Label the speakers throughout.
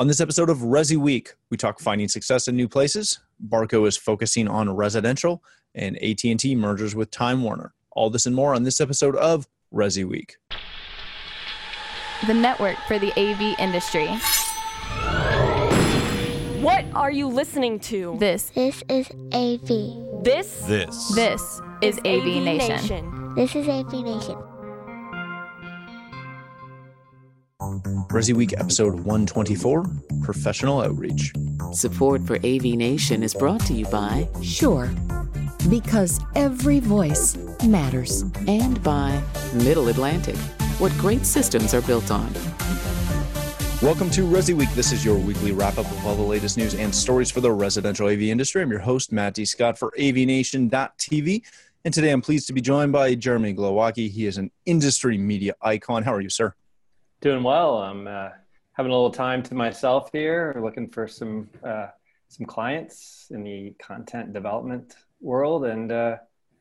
Speaker 1: On this episode of Resi Week, we talk finding success in new places. Barco is focusing on residential, and AT&T mergers with Time Warner. All this and more on this episode of Resi Week.
Speaker 2: The network for the AV industry.
Speaker 3: What are you listening to?
Speaker 2: This
Speaker 4: This is AV.
Speaker 3: This
Speaker 5: This.
Speaker 2: this is AV, Nation.
Speaker 4: This is AV Nation.
Speaker 1: Resi Week episode 124, Professional Outreach.
Speaker 6: Support for AV Nation is brought to you by
Speaker 7: Shure, because every voice matters.
Speaker 6: and by Middle Atlantic. What great systems are built on.
Speaker 1: Welcome to Resi Week. This is your weekly wrap up of all the latest news and stories for the residential AV industry. I'm your host, Matt D. Scott for AVNation.tv. And today I'm pleased to be joined by Jeremy Glowacki. He is an industry media icon. How are you, sir?
Speaker 8: Doing well. I'm uh, having a little time to myself here, looking for some uh, some clients in the content development world, and uh,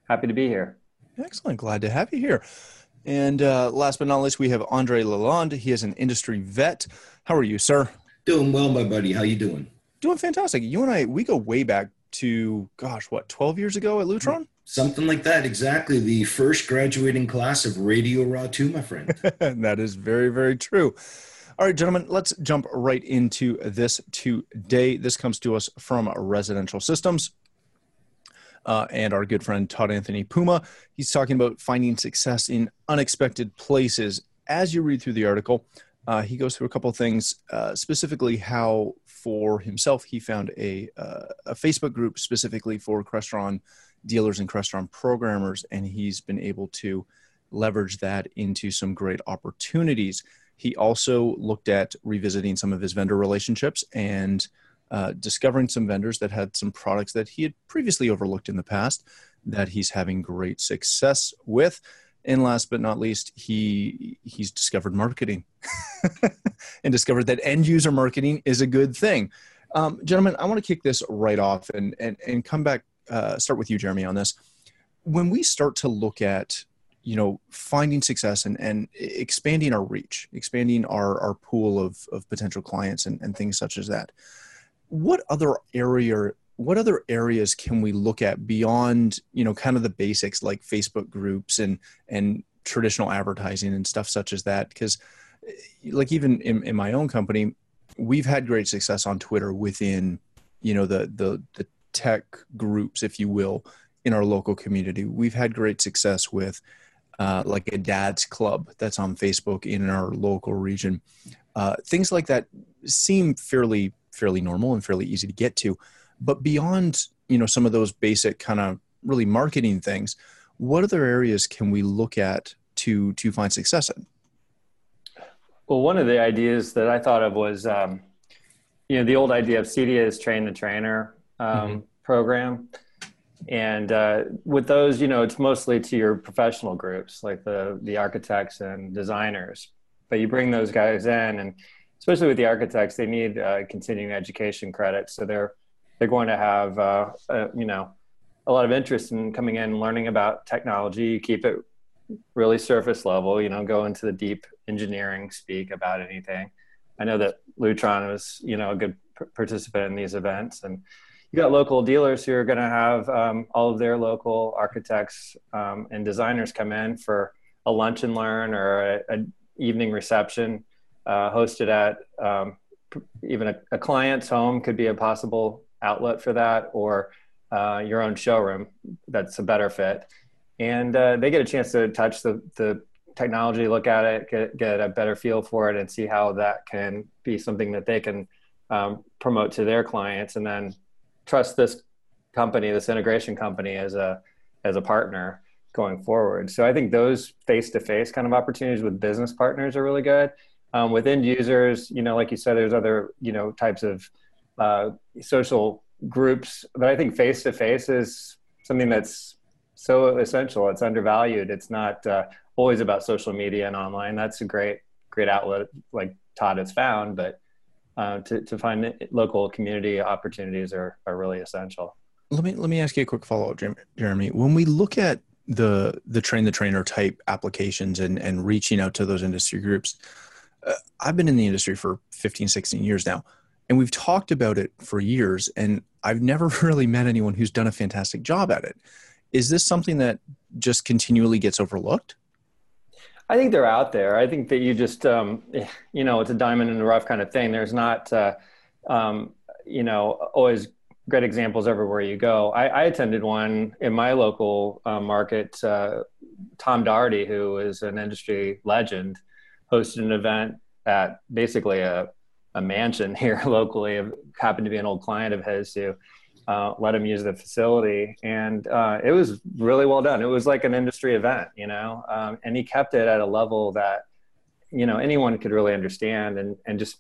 Speaker 8: happy to be here.
Speaker 1: Excellent. Glad to have you here. And uh, last but not least, we have Andre Lalonde. He is an industry vet. How are you, sir?
Speaker 5: Doing well, my buddy. How you doing?
Speaker 1: Doing fantastic. You and I, we go way back to, gosh, what, 12 years ago at Lutron?
Speaker 5: Something like that. Exactly. The first graduating class of Radio Raw 2, my friend.
Speaker 1: that is very, very true. All right, gentlemen, let's jump right into this today. This comes to us from Residential Systems uh, and our good friend Todd Anthony Puma. He's talking about finding success in unexpected places. As you read through the article, uh, he goes through a couple of things, uh, specifically how for himself he found a, uh, a Facebook group specifically for Crestron dealers and Crestron programmers, and he's been able to leverage that into some great opportunities. He also looked at revisiting some of his vendor relationships and uh, discovering some vendors that had some products that he had previously overlooked in the past that he's having great success with. And last but not least, he he's discovered marketing and discovered that end user marketing is a good thing. Um, gentlemen, I want to kick this right off and and and come back. Uh, start with you, Jeremy, on this. When we start to look at you know finding success and, and expanding our reach expanding our, our pool of, of potential clients and, and things such as that what other area what other areas can we look at beyond you know kind of the basics like facebook groups and and traditional advertising and stuff such as that? Because like even in, in my own company we've had great success on twitter within you know the the the tech groups if you will in our local community. We've had great success with uh, like a dad's club that's on facebook in our local region. Uh, things like that seem fairly fairly normal and fairly easy to get to but beyond you know some of those basic kind of really marketing things what other areas can we look at to to find success in
Speaker 8: Well, one of the ideas that I thought of was, um, you know, the old idea of CEDIA is train the trainer um,
Speaker 1: Mhm.
Speaker 8: program. And uh, with those, you know, it's mostly to your professional groups, like the the architects and designers. But you bring those guys in, and especially with the architects, they need uh, continuing education credits. So they're they're going to have, uh, uh, you know, a lot of interest in coming in and learning about technology. Keep it really surface level, you know, go into the deep engineering speak about anything. I know that Lutron was, you know, a good participant in these events, and you got local dealers who are going to have um, all of their local architects um, and designers come in for a lunch and learn or a, a evening reception uh, hosted at um, even a, a client's home could be a possible outlet for that, or uh, your own showroom. That's a better fit and uh, they get a chance to touch the, the technology, look at it, get, get a better feel for it, and see how that can be something that they can um, promote to their clients, and then trust this company, this integration company, as a as a partner going forward. So I think those face to face kind of opportunities with business partners are really good. Um, with end users, you know, like you said, there's other you know types of uh, social groups, but I think face to face is something that's so essential. It's undervalued. It's not uh, always about social media and online. That's a great, great outlet like Todd has found, but uh, to, to find local community opportunities are, are really essential.
Speaker 1: let me let me ask you a quick follow-up Jeremy- jeremy when we look at the the train the trainer type applications and and reaching out to those industry groups uh, I've been in the industry for 15, 16 years now, and we've talked about it for years, and I've never really met anyone who's done a fantastic job at it. Is this something that just continually gets overlooked?
Speaker 8: I think they're out there. I think that you just, um, you know, it's a diamond in the rough kind of thing. There's not, uh, um, you know, always great examples everywhere you go. I, I attended one in my local uh, market. Uh, Tom Doherty, who is an industry legend, hosted an event at basically a, a mansion here locally. It happened to be an old client of his who uh, let him use the facility, and uh, it was really well done. It was like an industry event, you know, um, and he kept it at a level that you know anyone could really understand, and and just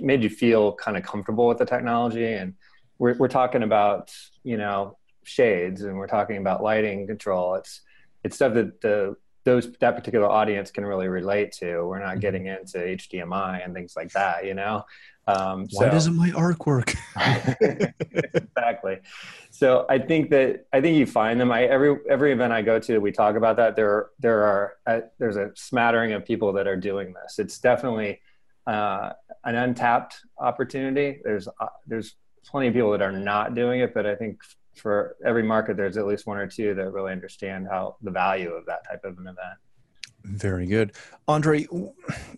Speaker 8: made you feel kind of comfortable with the technology and we're, we're talking about you know shades and we're talking about lighting control it's it's stuff that the those that particular audience can really relate to. We're not mm-hmm. getting into hdmi and things like that you know?
Speaker 1: Um, why so, doesn't my arc work?
Speaker 8: Exactly. So i think that i think you find them. I every every event i go to we talk about that. There there are uh, there's a smattering of people that are doing this. It's definitely uh, an untapped opportunity. There's uh, there's plenty of people that are not doing it, but I think for every market, there's at least one or two that really understand how the value of that type of an event.
Speaker 1: Very good, Andre.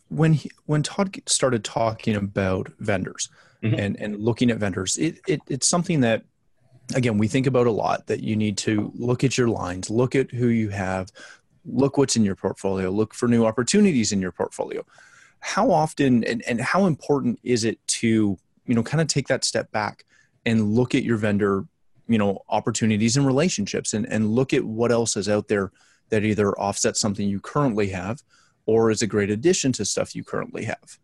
Speaker 1: When he, when Todd started talking about vendors mm-hmm. and and looking at vendors, it, it it's something that again we think about a lot. That you need to look at your lines, look at who you have, look what's in your portfolio, look for new opportunities in your portfolio. How often and, and how important is it to you know kind of take that step back and look at your vendor you know opportunities and relationships and and look at what else is out there that either offsets something you currently have or is a great addition to stuff you currently have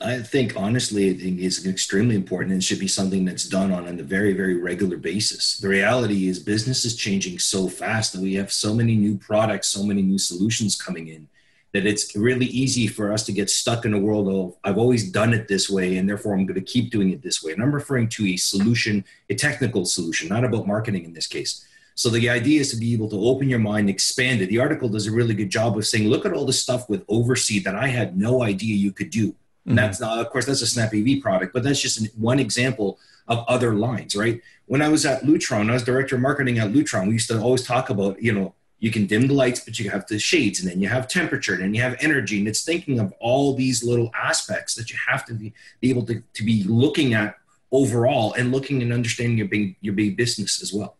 Speaker 5: I think honestly, it's extremely important and should be something that's done on a very, very regular basis. The reality is business is changing so fast that we have so many new products, so many new solutions coming in that it's really easy for us to get stuck in a world of I've always done it this way and therefore I'm going to keep doing it this way. And I'm referring to a solution, a technical solution, not about marketing in this case. So the idea is to be able to open your mind, expand it. The article does a really good job of saying, look at all the stuff with OvrC that I had no idea you could do. And mm-hmm. that's not, of course, that's a Snap AV product, but that's just one example of other lines, right? When I was at Lutron, I was director of marketing at Lutron. We used to always talk about, you know, you can dim the lights, but you have the shades, and then you have temperature, and then you have energy, and it's thinking of all these little aspects that you have to be, be able to, to be looking at overall and looking and understanding your big your big business as well.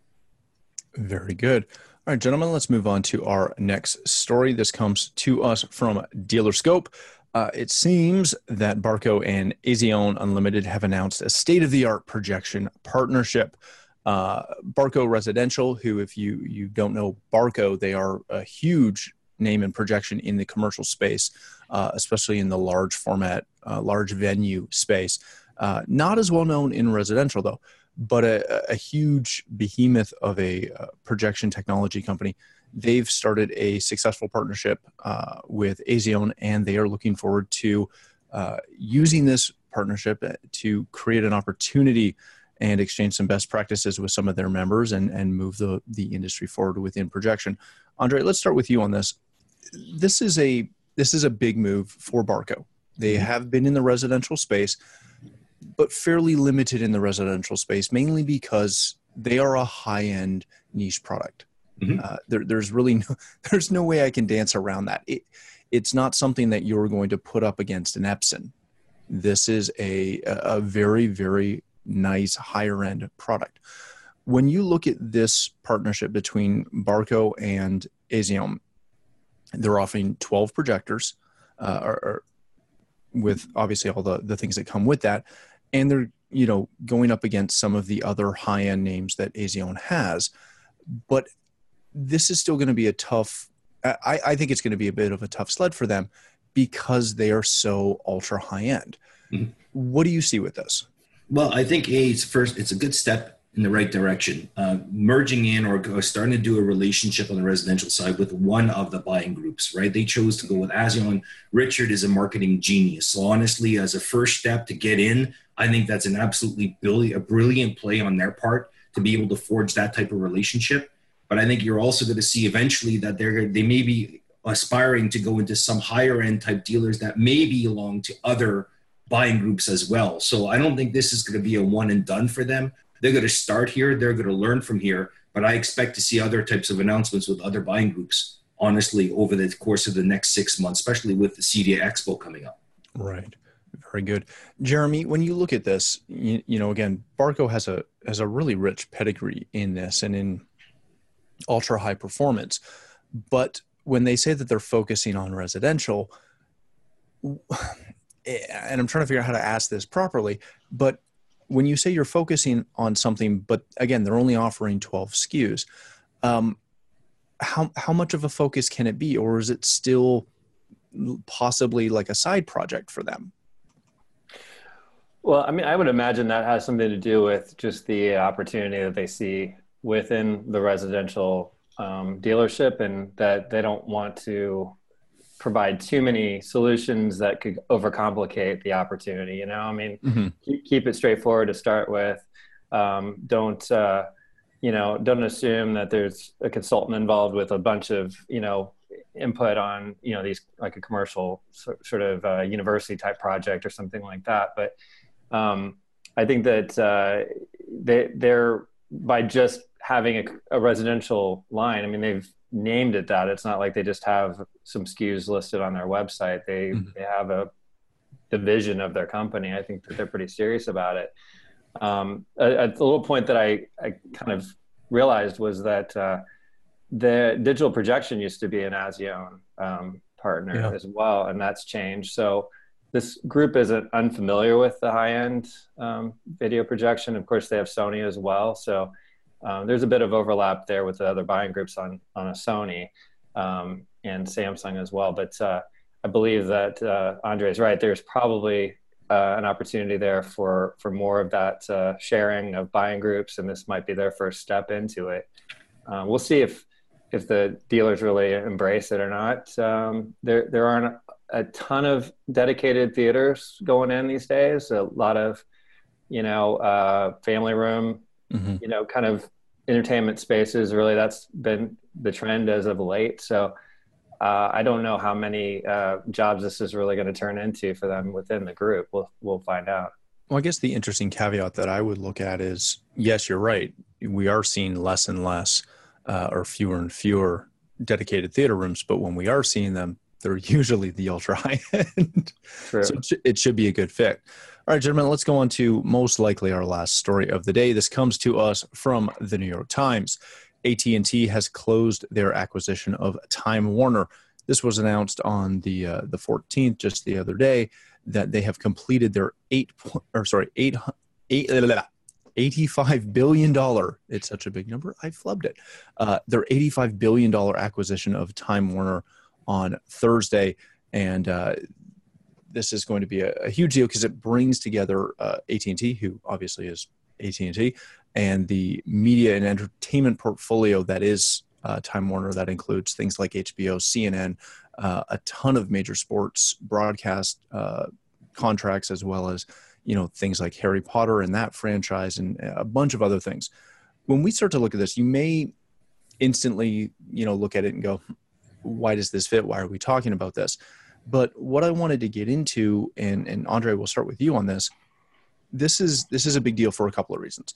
Speaker 1: Very good. All right, gentlemen, let's move on to our next story. This comes to us from Dealerscope. Uh, it seems that Barco and Azione Unlimited have announced a state of the art projection partnership uh, Barco Residential, who, if you you don't know Barco, they are a huge name and projection in the commercial space, uh, especially in the large format, uh, large venue space. Uh, not as well known in residential though, but a, a huge behemoth of a uh, projection technology company. They've started a successful partnership uh, with Azione, and they are looking forward to using this partnership to create an opportunity and exchange some best practices with some of their members and, and move the, the industry forward within projection. Andre, let's start with you on this. This is a this is a big move for Barco. They mm-hmm. have been in the residential space, but fairly limited in the residential space, mainly because they are a high end niche product. Mm-hmm. Uh, there, there's really no, there's no way I can dance around that. It, it's not something that you're going to put up against an Epson. This is a, a very, very nice higher end product. When you look at this partnership between Barco and Azione, they're offering 12 projectors, uh, or, or with obviously all the, the things that come with that. And they're, you know, going up against some of the other high end names that Azione has. But this is still going to be a tough, I, I think it's going to be a bit of a tough sled for them because they are so ultra high end. Mm-hmm. What do you see with this?
Speaker 5: Well, I think a it's first it's a good step in the right direction. Uh, merging in or, or, starting to do a relationship on the residential side with one of the buying groups, right? They chose to go with Azione. Richard is a marketing genius. So honestly, as a first step to get in, I think that's an absolutely brilliant, a brilliant play on their part to be able to forge that type of relationship. But I think you're also going to see eventually that they're they may be aspiring to go into some higher end type dealers that may belong to other buying groups as well. So I don't think this is going to be a one and done for them. They're going to start here, they're going to learn from here, but I expect to see other types of announcements with other buying groups, honestly, over the course of the next six months, especially with the CEDIA Expo coming up.
Speaker 1: Right. Very good, Jeremy. When you look at this, you, you know, again, Barco has a has a really rich pedigree in this and in ultra high performance. But when they say that they're focusing on residential, and I'm trying to figure out how to ask this properly, but when you say you're focusing on something, but again, they're only offering 12 SKUs, um, how how much of a focus can it be, or is it still possibly like a side project for them?
Speaker 8: Well, I mean, I would imagine that has something to do with just the opportunity that they see within the residential um, dealership, and that they don't want to provide too many solutions that could overcomplicate the opportunity. You know, I mean, mm-hmm. keep, keep, it straightforward to start with. Um, don't uh, you know? Don't assume that there's a consultant involved with a bunch of you know input on you know these like a commercial sort of uh, university type project or something like that. But um, I think that uh, they they're by just having a, a, residential line. I mean, they've named it that. It's not like they just have some SKUs listed on their website. They mm-hmm. they have a the vision of their company. I think that they're pretty serious about it. Um, a, a, little point that I, I kind of realized was that uh, the digital projection used to be an Azione um, partner yeah. as well, and that's changed. So this group isn't unfamiliar with the high end um, video projection. Of course, they have Sony as well. So um, there's a bit of overlap there with the other buying groups on, on a Sony um, and Samsung as well. But uh, I believe that uh, Andre is right. There's probably uh, an opportunity there for, for more of that uh, sharing of buying groups, and this might be their first step into it. Uh, we'll see if if the dealers really embrace it or not. Um, there there aren't a ton of dedicated theaters going in these days. A lot of, you know, uh, family room, mm-hmm. you know, kind of entertainment spaces. Really, that's been the trend as of late. So uh, I don't know how many uh, jobs this is really going to turn into for them within the group. We'll we'll find out.
Speaker 1: Well, I guess the interesting caveat that I would look at is yes, you're right. We are seeing less and less, uh, or fewer and fewer dedicated theater rooms. But when we are seeing them, they're usually the ultra high end. So it should be a good fit. All right, gentlemen, let's go on to most likely our last story of the day. This comes to us from the New York Times. AT&T has closed their acquisition of Time Warner. This was announced on the uh, the 14th, just the other day, that they have completed their eight or sorry eight eight. 85 billion dollar it's such a big number i flubbed it uh, their 85 billion dollar acquisition of time warner on Thursday, and uh, this is going to be a, a huge deal because it brings together uh, AT&T, who obviously is AT&T, and the media and entertainment portfolio that is uh, Time Warner. That includes things like HBO, CNN, uh, a ton of major sports broadcast uh, contracts, as well as you know things like Harry Potter and that franchise, and a bunch of other things. When we start to look at this, you may instantly you know look at it and go why does this fit? Why are we talking about this? But what I wanted to get into, and, and Andre, we'll start with you on this. This is this is a big deal for a couple of reasons.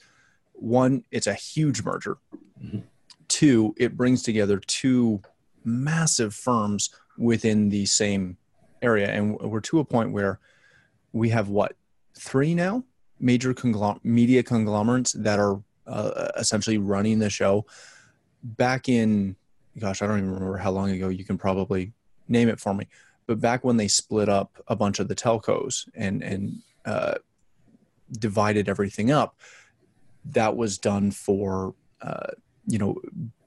Speaker 1: One, it's a huge merger. Mm-hmm. Two, it brings together two massive firms within the same area, and we're to a point where we have what three now major conglom- media conglomerates that are uh, essentially running the show. Back in gosh, I don't even remember how long ago. You can probably name it for me. But back when they split up a bunch of the telcos and and uh, divided everything up, that was done for uh, you know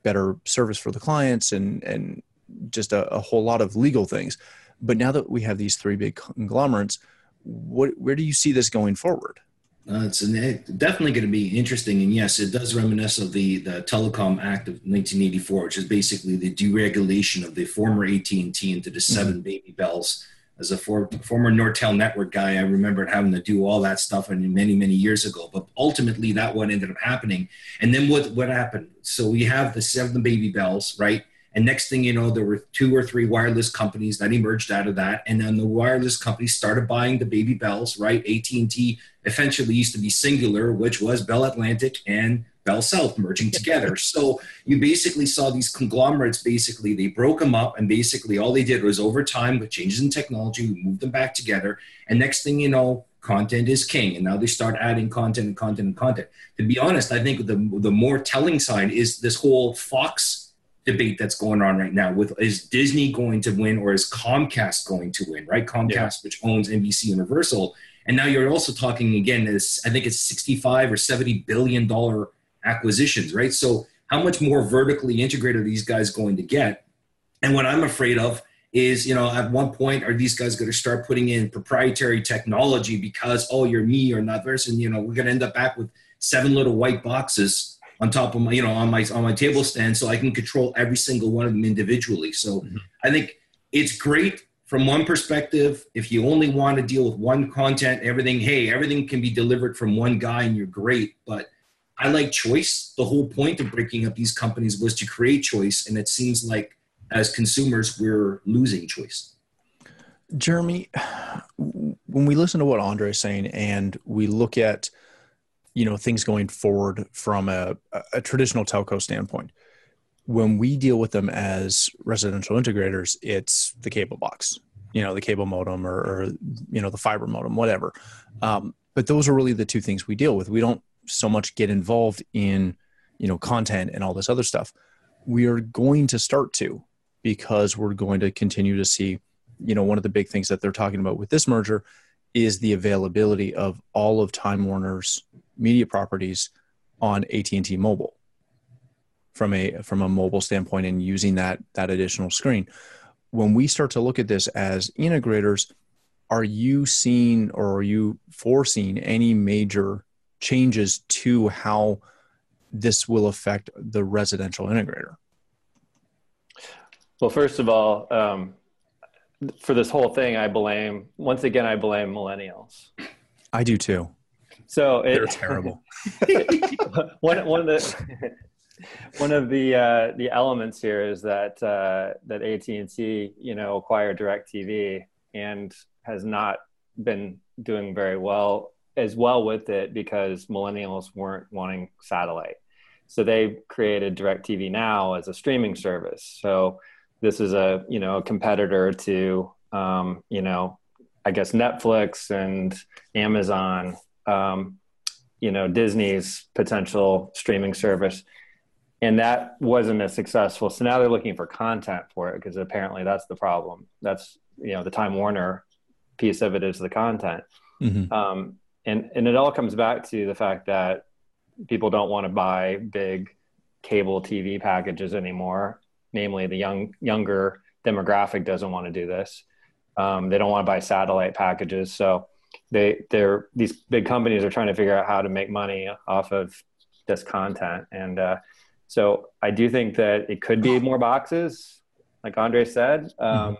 Speaker 1: better service for the clients and and just a, a, whole lot of legal things. But now that we have these three big conglomerates, what where do you see this going forward?
Speaker 5: Uh, it's an, definitely going to be interesting, and yes, it does reminisce of the the Telecom Act of 1984, which is basically the deregulation of the former AT and T into the 7 mm-hmm. baby bells. As a for, former Nortel network guy, I remember having to do all that stuff and many many years ago. But ultimately, that one ended up happening. And then what what happened? So we have the seven baby bells, right? And next thing you know, there were two or three wireless companies that emerged out of that. And then the wireless companies started buying the baby bells, right? AT&T eventually used to be Cingular, which was Bell Atlantic and Bell South merging together. so you basically saw these conglomerates, basically, they broke them up. And basically all they did was over time with changes in technology, we moved them back together. And next thing you know, content is king. And now they start adding content and content and content. To be honest, I think the, the more telling sign is this whole Fox debate that's going on right now with is Disney going to win or is Comcast going to win, right? Comcast, yeah. which owns NBC Universal. And now you're also talking again, this I think it's 65 or 70 billion dollar acquisitions, right? So how much more vertically integrated are these guys going to get? And what I'm afraid of is, you know, at one point, are these guys going to start putting in proprietary technology because, oh, you're me or not versus, and, you know, we're going to end up back with seven little white boxes on top of my you know on my on my table stand so i can control every single one of them individually. So mm-hmm. i think it's great from one perspective if you only want to deal with one content everything hey everything can be delivered from one guy and you're great. But i like choice. The whole point of breaking up these companies was to create choice and it seems like as consumers we're losing choice.
Speaker 1: Jeremy when we listen to what andre is saying and we look at you know things going forward from a, a traditional telco standpoint. When we deal with them as residential integrators it's the cable box you know the cable modem or, or you know the fiber modem whatever. Um, but those are really the two things we deal with. We don't so much get involved in you know content and all this other stuff. We are going to start to because we're going to continue to see you know one of the big things that they're talking about with this merger is the availability of all of time warner's media properties on AT&T mobile from a from a mobile standpoint and using that that additional screen. When we start to look at this as integrators are you seeing or are you foreseeing any major changes to how this will affect the residential integrator?
Speaker 8: Well first of all um, for this whole thing i blame once again i blame millennials.
Speaker 1: I do too
Speaker 8: so
Speaker 1: it, they're terrible.
Speaker 8: one one of the one of the uh, the elements here is that uh, that AT and T you know acquired Directv and has not been doing very well as well with it because millennials weren't wanting satellite. So they created DirecTV Now as a streaming service. So this is a you know a competitor to um, you know I guess Netflix and Amazon um, you know Disney's potential streaming service, and that wasn't as successful. So now they're looking for content for it because apparently that's the problem. That's you know the Time Warner piece of it is the content, mm-hmm. um, and and it all comes back to the fact that people don't want to buy big cable TV packages anymore. Namely, the young younger demographic doesn't want to do this. Um, they don't want to buy satellite packages, so they they're these big companies are trying to figure out how to make money off of this content and uh, so i do think that it could be more boxes like andre said um, mm-hmm.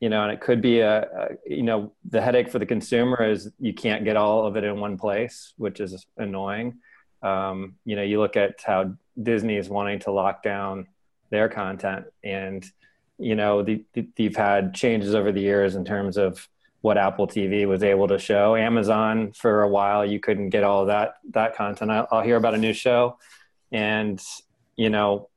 Speaker 8: you know and it could be a, a, you know the headache for the consumer is you can't get all of it in one place which is annoying um, you know you look at how disney is wanting to lock down their content and you know the, the, you've had changes over the years in terms of what Apple TV was able to show. Amazon for a while you couldn't get all that that content. I'll, I'll hear about a new show, and you know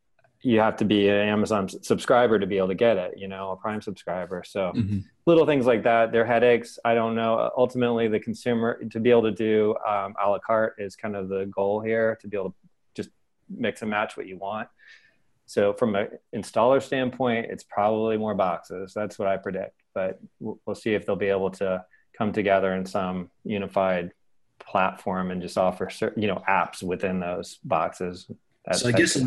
Speaker 8: you have to be an Amazon subscriber to be able to get it. You know, a Prime subscriber. So mm-hmm. little things like that. They're headaches. I don't know. Ultimately, the consumer to be able to do um, a la carte is kind of the goal here. To be able to just mix and match what you want. So from an installer standpoint, it's probably more boxes. That's what I predict but we'll see if they'll be able to come together in some unified platform and just offer certain, you know apps within those boxes.
Speaker 5: That, so I guess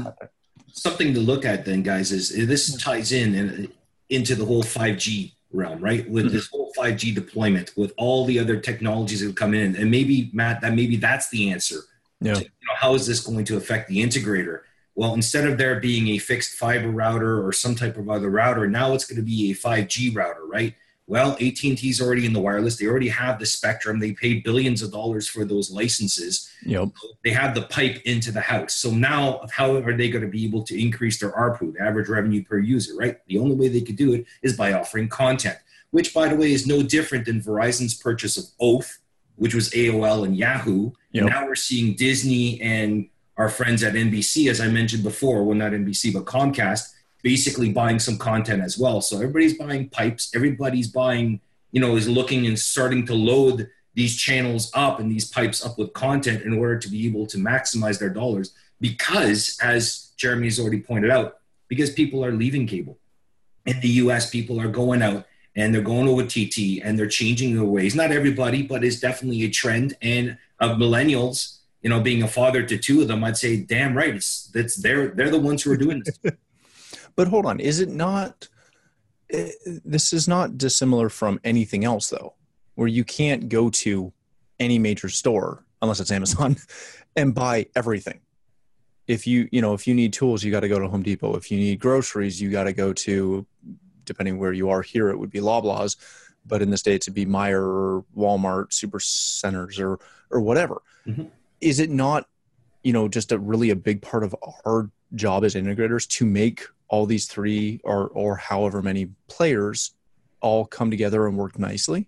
Speaker 5: something to look at then, guys, is this ties in and into the whole 5G realm, right? With mm-hmm. this whole 5G deployment, with all the other technologies that come in, and maybe Matt, that maybe that's the answer.
Speaker 1: Yeah.
Speaker 5: To, you know, how is this going to affect the integrator? Well, instead of there being a fixed fiber router or some type of other router, now it's going to be a 5G router, right? Well, AT&T's already in the wireless. They already have the spectrum. They paid billions of dollars for those licenses.
Speaker 1: Yep.
Speaker 5: They have the pipe into the house. So now, how are they going to be able to increase their ARPU, the average revenue per user? Right. The only way they could do it is by offering content, which, by the way, is no different than Verizon's purchase of Oath, which was AOL and Yahoo.
Speaker 1: Yep.
Speaker 5: And now we're seeing Disney and our friends at NBC, as I mentioned before, well, not NBC, but Comcast, basically buying some content as well. So everybody's buying pipes, everybody's buying, you know, is looking and starting to load these channels up and these pipes up with content in order to be able to maximize their dollars. Because, as Jeremy has already pointed out, because people are leaving cable. In the US, people are going out and they're going over TT and they're changing their ways. Not everybody, but it's definitely a trend. And of millennials, you know, being a father to two of them, I'd say, damn right, it's that's they're they're the ones who are doing this.
Speaker 1: But hold on, is it not? eh, This is not dissimilar from anything else, though, where you can't go to any major store unless it's Amazon and buy everything. If you you know if you need tools, you got to go to Home Depot. If you need groceries, you got to go to, depending where you are here, it would be Loblaws, but in the states it'd be Meijer or Walmart, Super Centers or or whatever.
Speaker 5: Mhm.
Speaker 1: Is it not, you know, just a really a big part of our job as integrators to make all these three or or however many players all come together and work nicely?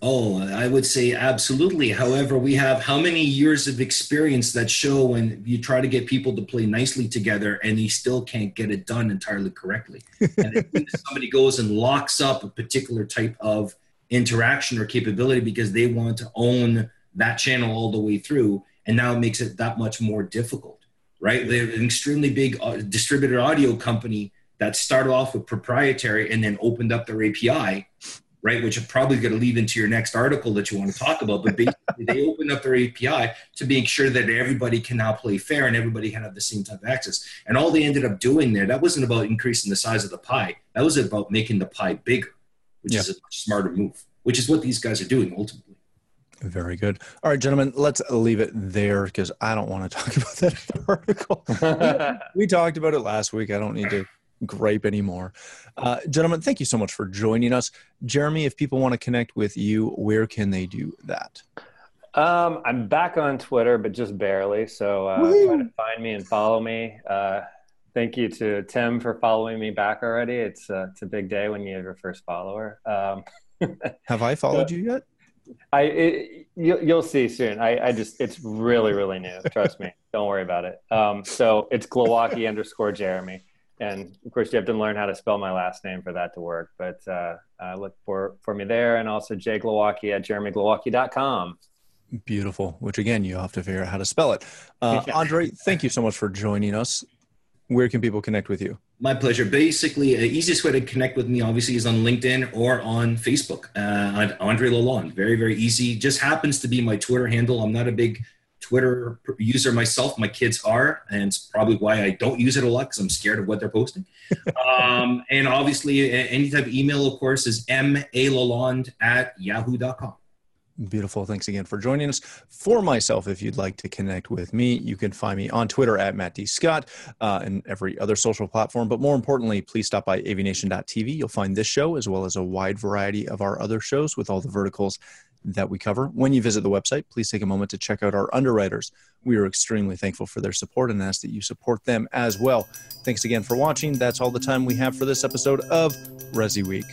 Speaker 5: Oh, I would say absolutely. However, we have how many years of experience that show when you try to get people to play nicely together and they still can't get it done entirely correctly. and if somebody goes and locks up a particular type of interaction or capability because they want to own that channel all the way through, and now it makes it that much more difficult, right? They're an extremely big uh, distributed audio company that started off with proprietary and then opened up their API right? Which are probably going to lead into your next article that you want to talk about. But basically, they opened up their API to make sure that everybody can now play fair and everybody can have the same type of access. And all they ended up doing there, that wasn't about increasing the size of the pie. That was about making the pie bigger, which
Speaker 1: Yeah.
Speaker 5: is a much smarter move, which is what these guys are doing ultimately.
Speaker 1: Very good. All right, gentlemen, let's leave it there because I don't want to talk about that article. we talked about it last week. I don't need to gripe anymore. Uh, gentlemen, thank you so much for joining us. Jeremy, if people want to connect with you, where can they do that?
Speaker 8: Um, I'm back on Twitter, but just barely. So uh, try to find me and follow me. Uh, thank you to Tim for following me back already. It's uh, it's a big day when you have your first follower. Um,
Speaker 1: Have I followed you yet?
Speaker 8: I it, you, you'll see soon. I, I just it's really really new. Trust me. Don't worry about it. Um, so it's Glowacki underscore Jeremy, and of course you have to learn how to spell my last name for that to work. But uh, uh, look for for me there, and also Jay Glowacki at jeremyglowacki.com.
Speaker 1: Beautiful. Which again, you have to figure out how to spell it. Uh, Andre, thank you so much for joining us. Where can people connect with you?
Speaker 5: My pleasure. Basically, the easiest way to connect with me, obviously, is on LinkedIn or on Facebook. Uh, Andre Lalonde. Very, very easy. Just happens to be my Twitter handle. I'm not a big Twitter user myself. My kids are, and it's probably why I don't use it a lot because I'm scared of what they're posting. um, and obviously, any type of email, of course, is malalonde at yahoo.com.
Speaker 1: Beautiful. Thanks again for joining us. For myself, if you'd like to connect with me, you can find me on Twitter at Matt D. Scott uh, and every other social platform. But more importantly, please stop by avnation.tv. You'll find this show as well as a wide variety of our other shows with all the verticals that we cover. When you visit the website, please take a moment to check out our underwriters. We are extremely thankful for their support and ask that you support them as well. Thanks again for watching. That's all the time we have for this episode of Resi Week.